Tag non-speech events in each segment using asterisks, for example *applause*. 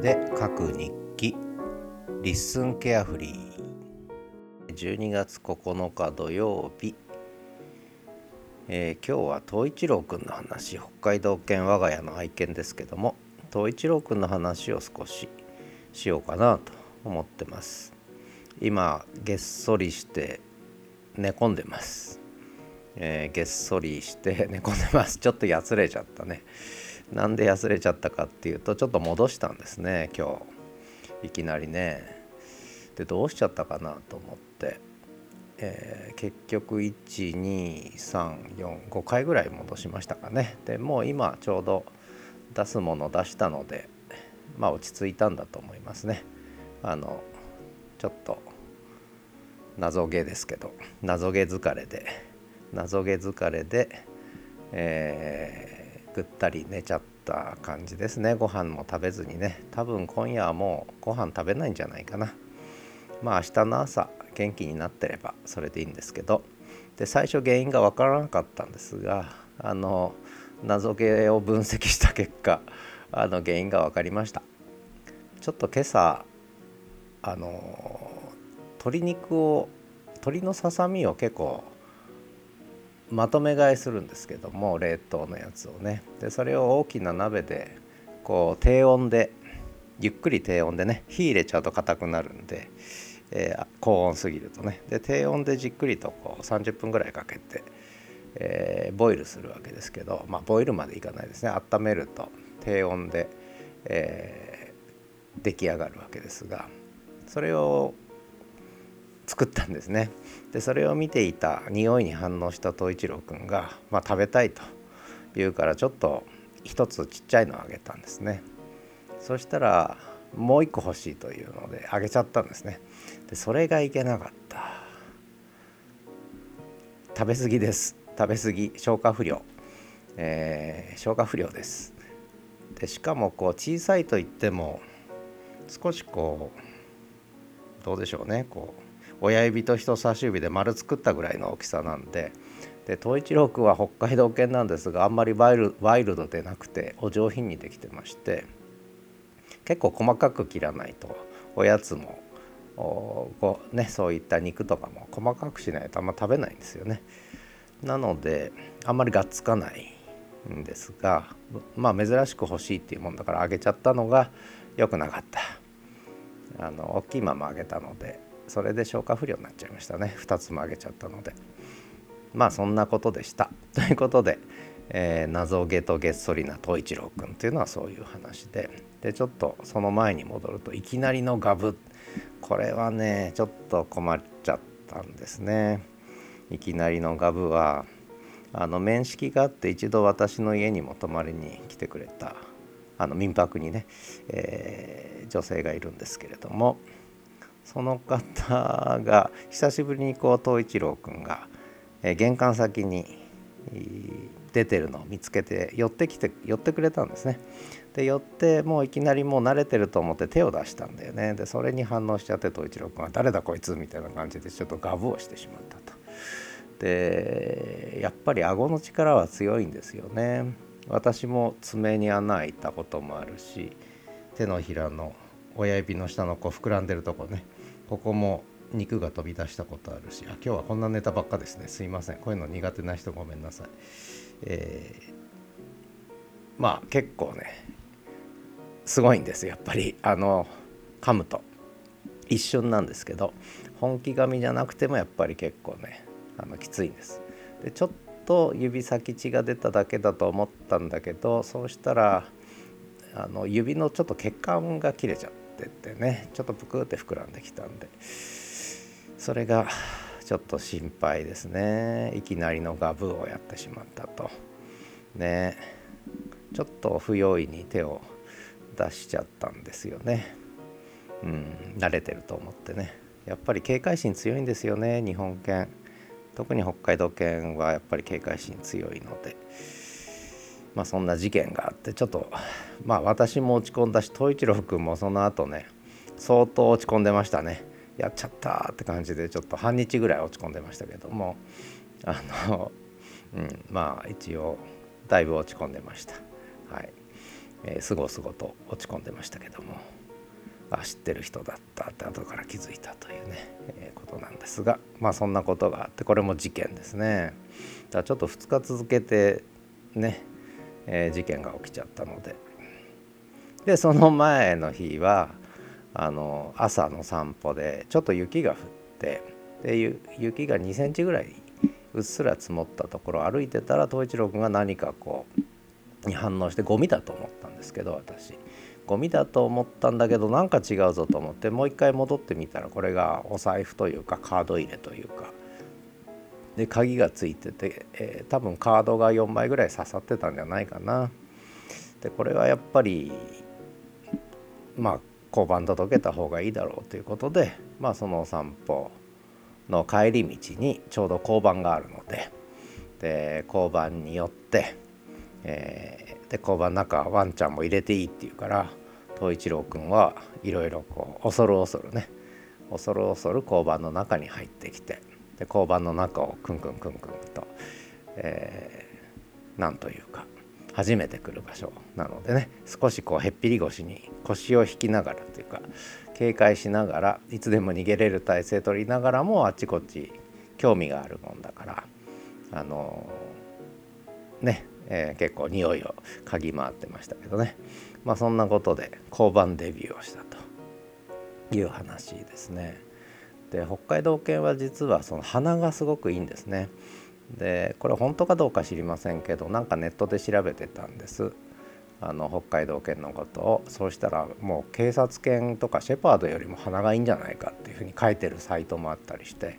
で書く日記リッスンケアフリー。12月9日土曜日、えー、今日は東一郎くんの話北海道犬我が家の愛犬ですけども東一郎くんの話を少ししようかなと思ってます。今げっそりして寝込んでます。えー、げっそりして *laughs* 寝込んでます。ちょっとやつれちゃったね。なんでやつれちゃったかっていうとちょっと戻したんですね今日。いきなりね。でどうしちゃったかなと思って、えー、結局12345回ぐらい戻しましたかね。でもう今ちょうど出すもの出したのでまあ落ち着いたんだと思いますね。あのちょっと謎毛ですけど謎毛疲れで謎毛疲れで、えーぐったり寝ちゃった感じですね。ご飯も食べずにね。多分今夜はもうご飯食べないんじゃないかな。まあ明日の朝元気になってればそれでいいんですけど。で最初原因が分からなかったんですがあの謎毛を分析した結果あの原因が分かりました。ちょっと今朝あの鶏肉を鶏のささみを結構まとめ買いするんですけども冷凍のやつをね。でそれを大きな鍋でこう低温でゆっくり低温でね火入れちゃうと硬くなるんで、えー、高温すぎるとね。で低温でじっくりとこう30分ぐらいかけて、えー、ボイルするわけですけどまあボイルまでいかないですね。温めると低温で、えー、出来上がるわけですがそれを作ったんですね。でそれを見ていた匂いに反応した東一郎くんが、まあ、食べたいと言うからちょっと一つちっちゃいのをあげたんですね。そしたらもう一個欲しいというのであげちゃったんですね。でそれがいけなかった。食べ過ぎです。食べ過ぎ。消化不良、えー、消化不良です。でしかもこう小さいと言っても少しこうどうでしょうね。こう親指と人差し指で丸作ったぐらいの大きさなんでで東一郎君は北海道犬なんですがあんまりワイルワイルドでなくてお上品にできてまして結構細かく切らないとおやつもこうね、そういった肉とかも細かくしないとあんま食べないんですよね。なのであんまりがっつかないんですがまあ珍しく欲しいっていうもんだからあげちゃったのが良くなかった。あの大きいままあげたのでそれで消化不良になっちゃいましたね。2つもあげちゃったので。まあそんなことでした。*laughs* ということで、えー、謎毛とげっそりな東一郎くんっていうのはそういう話で。でちょっとその前に戻るといきなりのガブ。これはねちょっと困っちゃったんですね。いきなりのガブはあの面識があって一度私の家にも泊まりに来てくれたあの民泊にね、えー、女性がいるんですけれども。その方が久しぶりにこう東一郎くんが、え玄関先に出てるのを見つけて寄ってきて寄ってくれたんですね。で寄ってもういきなりもう慣れてると思って手を出したんだよね。でそれに反応しちゃって東一郎くんは「誰だこいつ」みたいな感じでちょっとガブをしてしまったと。でやっぱり顎の力は強いんですよね。私も爪に穴開いたこともあるし手のひらの親指の下のこう膨らんでるとこね。ここも肉が飛び出したことあるし。あ今日はこんなネタばっかですね。すいません。こういうの苦手な人ごめんなさい。えー、まあ結構ねすごいんですやっぱり。あの噛むと。一瞬なんですけど本気噛みじゃなくてもやっぱり結構ねあのきついんです。でちょっと指先血が出ただけだと思ったんだけどそうしたらあの指のちょっと血管が切れちゃってってねちょっとぷくって膨らんできたんでそれがちょっと心配ですね。いきなりのガブをやってしまったと。ね。ちょっと不用意に手を出しちゃったんですよね。うん慣れてると思ってね。やっぱり警戒心強いんですよね日本犬。特に北海道犬はやっぱり警戒心強いので。まあそんな事件があってちょっとまあ私も落ち込んだし東一郎君もその後ね相当落ち込んでましたね。やっちゃったって感じでちょっと半日ぐらい落ち込んでましたけどもあの、うん、まあ一応だいぶ落ち込んでました。はい、えー、すごすごと落ち込んでましたけどもあ知ってる人だったって後から気づいたというね、えー、ことなんですがまあそんなことがあってこれも事件ですね。だからちょっと2日続けてね、えー、事件が起きちゃったので。でその前の日はあの朝の散歩でちょっと雪が降ってで雪が2センチぐらいうっすら積もったところ歩いてたら東一郎君が何かこうに反応してゴミだと思ったんですけど私。ゴミだと思ったんだけどなんか違うぞと思ってもう一回戻ってみたらこれがお財布というかカード入れというかで鍵がついてて、えー、多分カードが4枚ぐらい刺さってたんじゃないかな。でこれはやっぱりまあ交番届けた方がいいだろうということでまあそのお散歩の帰り道にちょうど交番があるのでで交番によって、えー、で交番の中ワンちゃんも入れていいって言うから東一郎君はいろいろこう恐る恐るね恐る恐る交番の中に入ってきてで交番の中をクンクンクンクンと、えー、なんというか初めて来る場所なのでね少しこうへっぴり腰に腰を引きながらというか警戒しながらいつでも逃げれる体勢取りながらもあっちこっち興味があるもんだからあのー、ね、えー、結構匂いを嗅ぎ回ってましたけどねまあそんなことで交番デビューをしたという話ですね。で北海道犬は実はその鼻がすごくいいんですね。でこれ本当かどうか知りませんけどなんかネットで調べてたんです。あの北海道犬のことを。そうしたらもう警察犬とかシェパードよりも鼻がいいんじゃないかっていうふうに書いてるサイトもあったりして。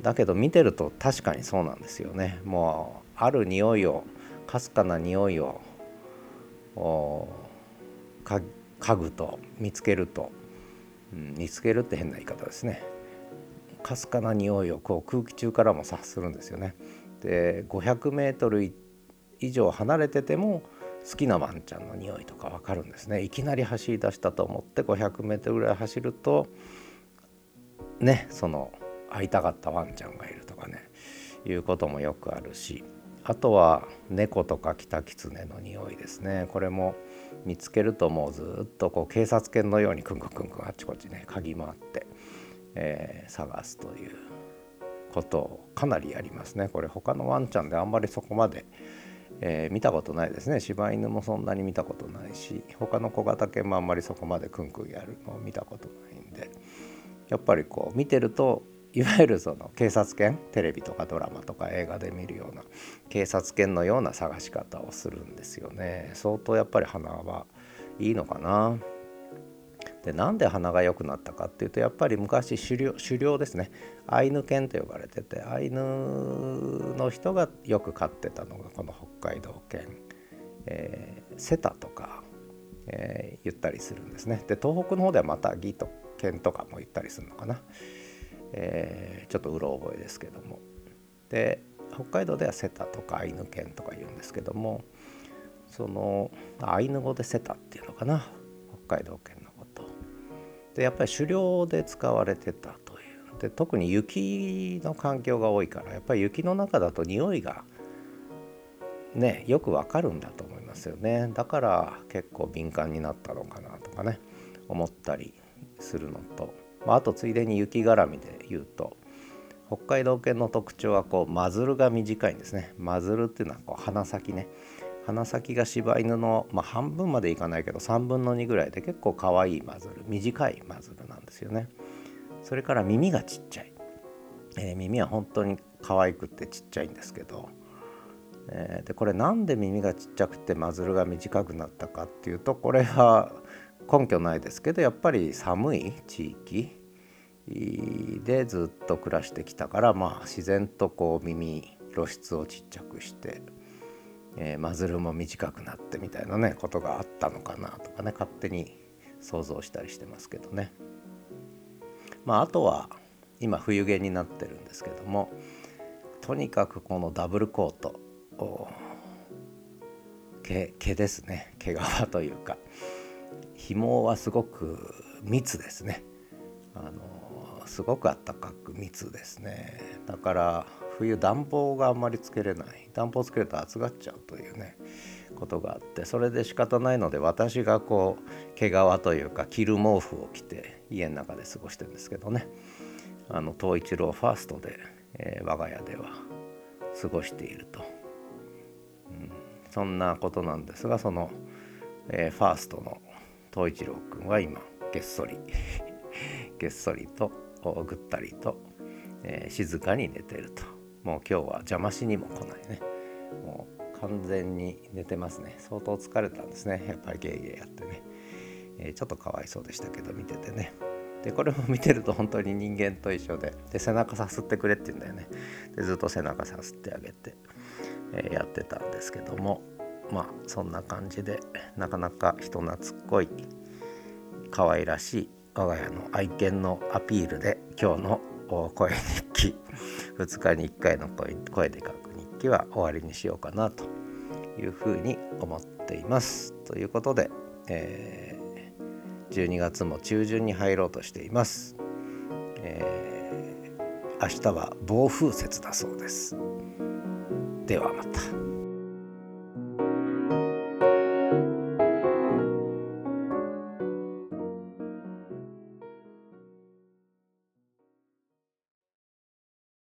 だけど見てると確かにそうなんですよね。もうある匂いをかすかな匂いを嗅ぐと見つけると、うん、見つけるって変な言い方ですね。かすかな匂いをこう空気中からも察するんですよね。で 500m 以上離れてても好きなワンちゃんの匂いとか分かるんですね。いきなり走り出したと思って 500m ぐらい走るとねその会いたかったワンちゃんがいるとかねいうこともよくあるし。あとは猫とかキタキツネの匂いですね。これも見つけるともうずっとこう警察犬のようにクンクンクンクンあっちこっちね嗅ぎ回って。えー、探すということをかなりやりますね。これ他のワンちゃんであんまりそこまで、えー、見たことないですね。柴犬もそんなに見たことないし他の小型犬もあんまりそこまでクンクンやるのを見たことないんでやっぱりこう見てるといわゆるその警察犬テレビとかドラマとか映画で見るような警察犬のような探し方をするんですよね。相当やっぱり鼻はいいのかな。でなんで鼻が良くなったかっていうとやっぱり昔狩猟狩猟ですね。アイヌ犬と呼ばれててアイヌの人がよく飼ってたのがこの北海道犬、えー、セタとか、えー、言ったりするんですね。で東北の方ではまたギと犬とかも言ったりするのかな、えー、ちょっとうろ覚えですけども。で北海道ではセタとかアイヌ犬とか言うんですけどもそのアイヌ語でセタっていうのかな。北海道犬の。でやっぱり狩猟で使われてたという。で特に雪の環境が多いからやっぱり雪の中だと匂いがねよくわかるんだと思いますよね。だから結構敏感になったのかなとかね思ったりするのと、まあ、あとついでに雪絡みで言うと北海道犬の特徴はこうマズルが短いんですね。マズルっていうのはこう鼻先ね。鼻先が柴犬の、まあ、半分までいかないけど3分の2ぐらいで結構可愛いマズル短いマズルなんですよね。それから耳がちっちゃい、えー、耳は本当に可愛くてちっちゃいんですけど、えー、でこれなんで耳がちっちゃくてマズルが短くなったかっていうとこれは根拠ないですけどやっぱり寒い地域でずっと暮らしてきたからまあ自然とこう耳露出をちっちゃくしてえー、マズルも短くなってみたいなねことがあったのかなとかね勝手に想像したりしてますけどね。まああとは今冬毛になってるんですけどもとにかくこのダブルコート毛毛ですね毛皮というか紐はすごく密ですねあのすごくあったかく密ですねだから冬暖房があんまりつけれない。暖房つけると暑がっちゃうというねことがあってそれで仕方ないので私がこう毛皮というか着る毛布を着て家の中で過ごしてるんですけどね。あの東一郎ファーストで、えー、我が家では過ごしていると、うん、そんなことなんですがその、えー、ファーストの東一郎くんは今げっそり *laughs* げっそりとぐったりと、えー、静かに寝てると。もう今日は邪魔しにも来ないね。もう完全に寝てますね。相当疲れたんですね。やっぱりゲーゲーやってね、えー、ちょっとかわいそうでしたけど見ててね。でこれも見てると本当に人間と一緒で。で背中さすってくれって言うんだよね。でずっと背中さすってあげて、えー、やってたんですけども。まあそんな感じでなかなか人懐っこい可愛らしい我が家の愛犬のアピールで今日の声日記。2日に1回の声で書く日記は終わりにしようかなというふうに思っています。ということで、えー、12月も中旬に入ろうとしています。えー、明日は暴風雪だそうです。ではまた。